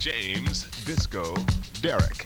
James Disco Derrick.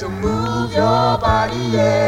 To move your body, yeah.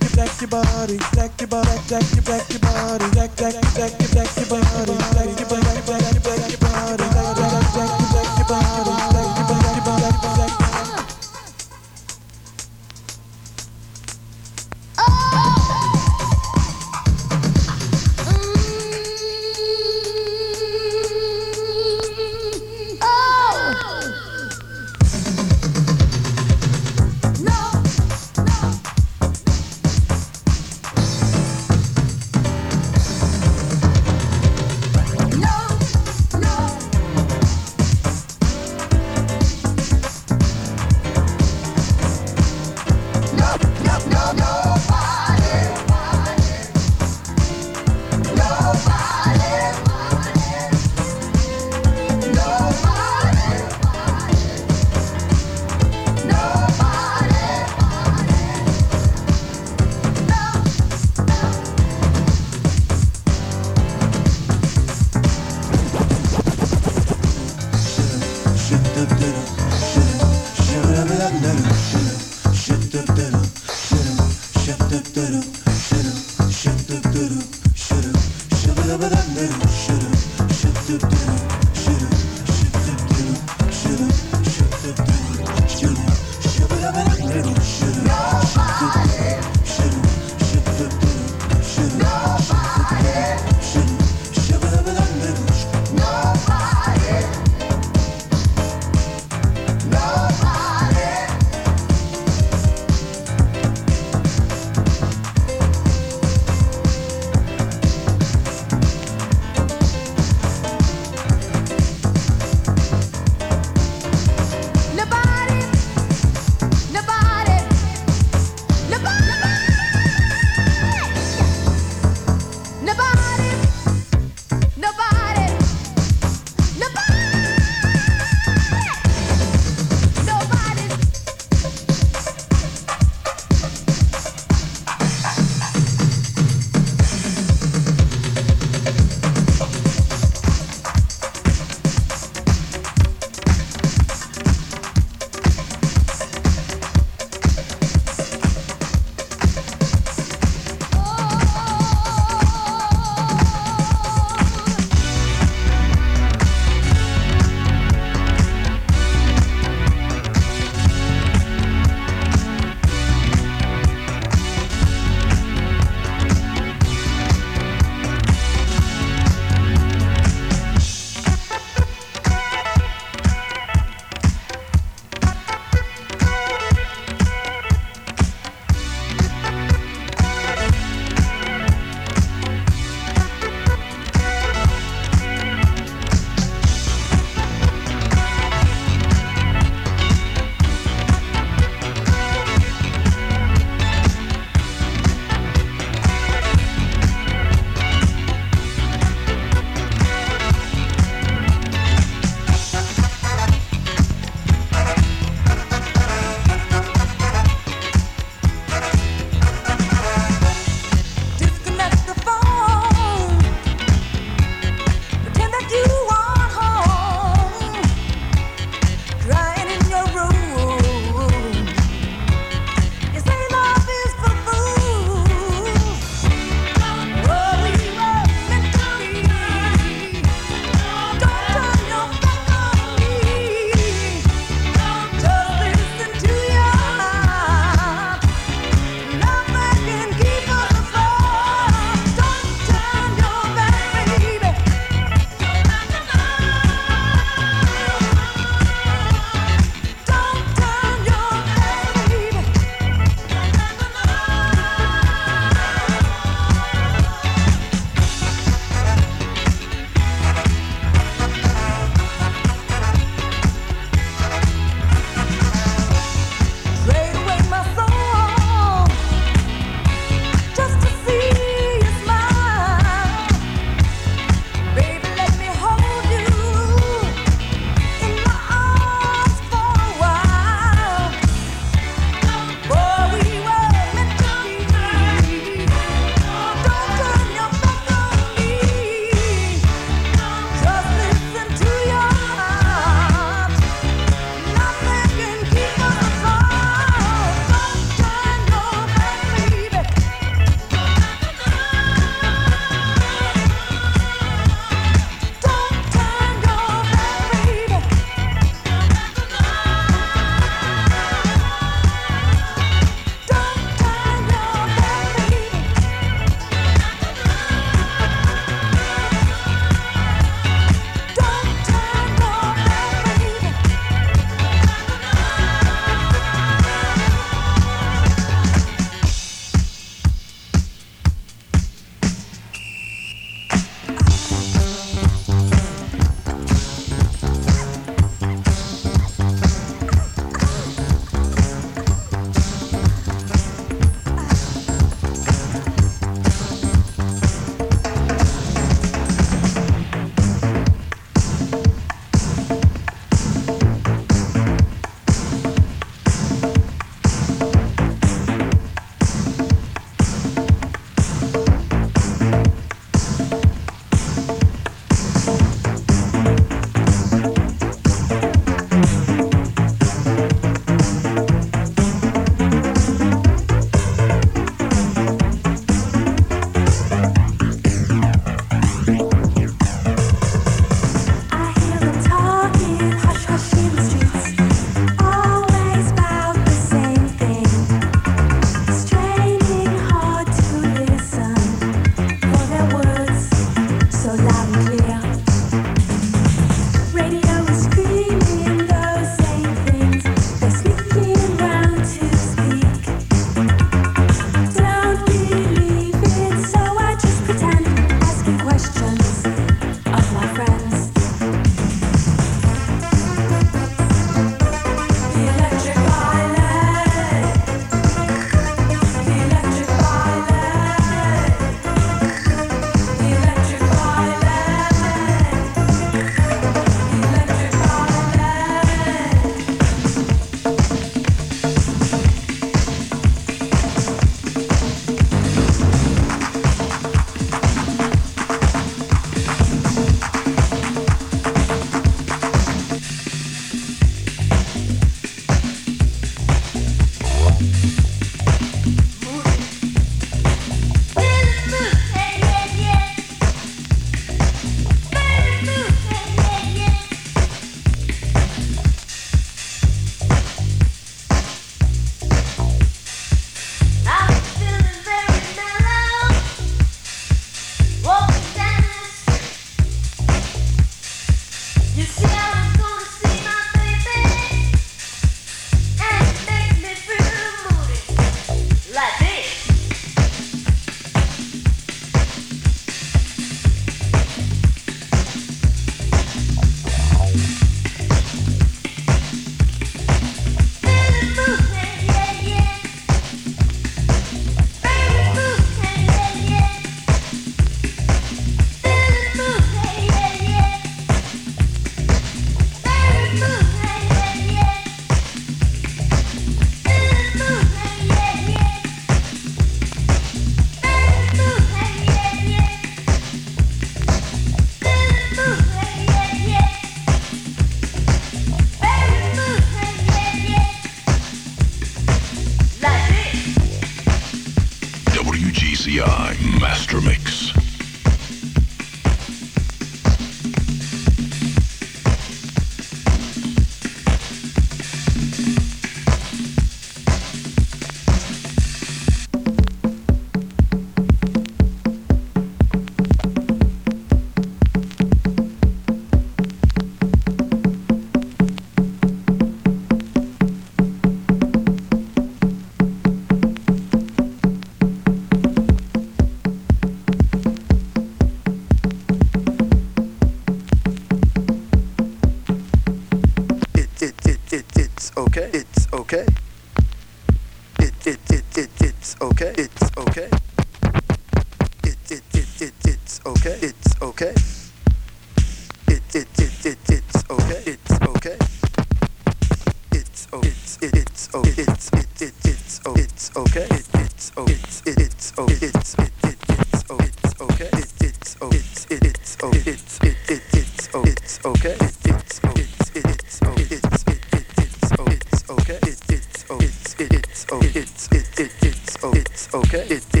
okay. It, it,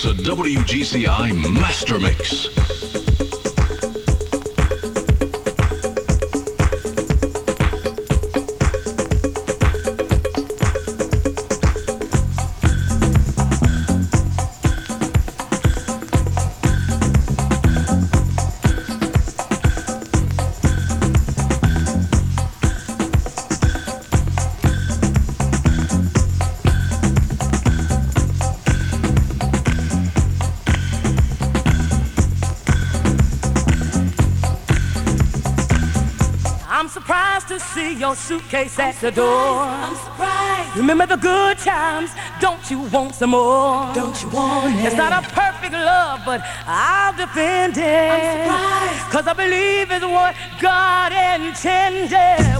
It's a WGCI Master Mix. Suitcase at the door. I'm surprised. Remember the good times. Don't you want some more? Don't you want it? It's not a perfect love, but I'll defend it. I'm surprised. Cause I believe it's what God intended.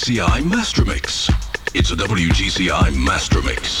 WGCI Master Mix. It's a WGCI Master Mix.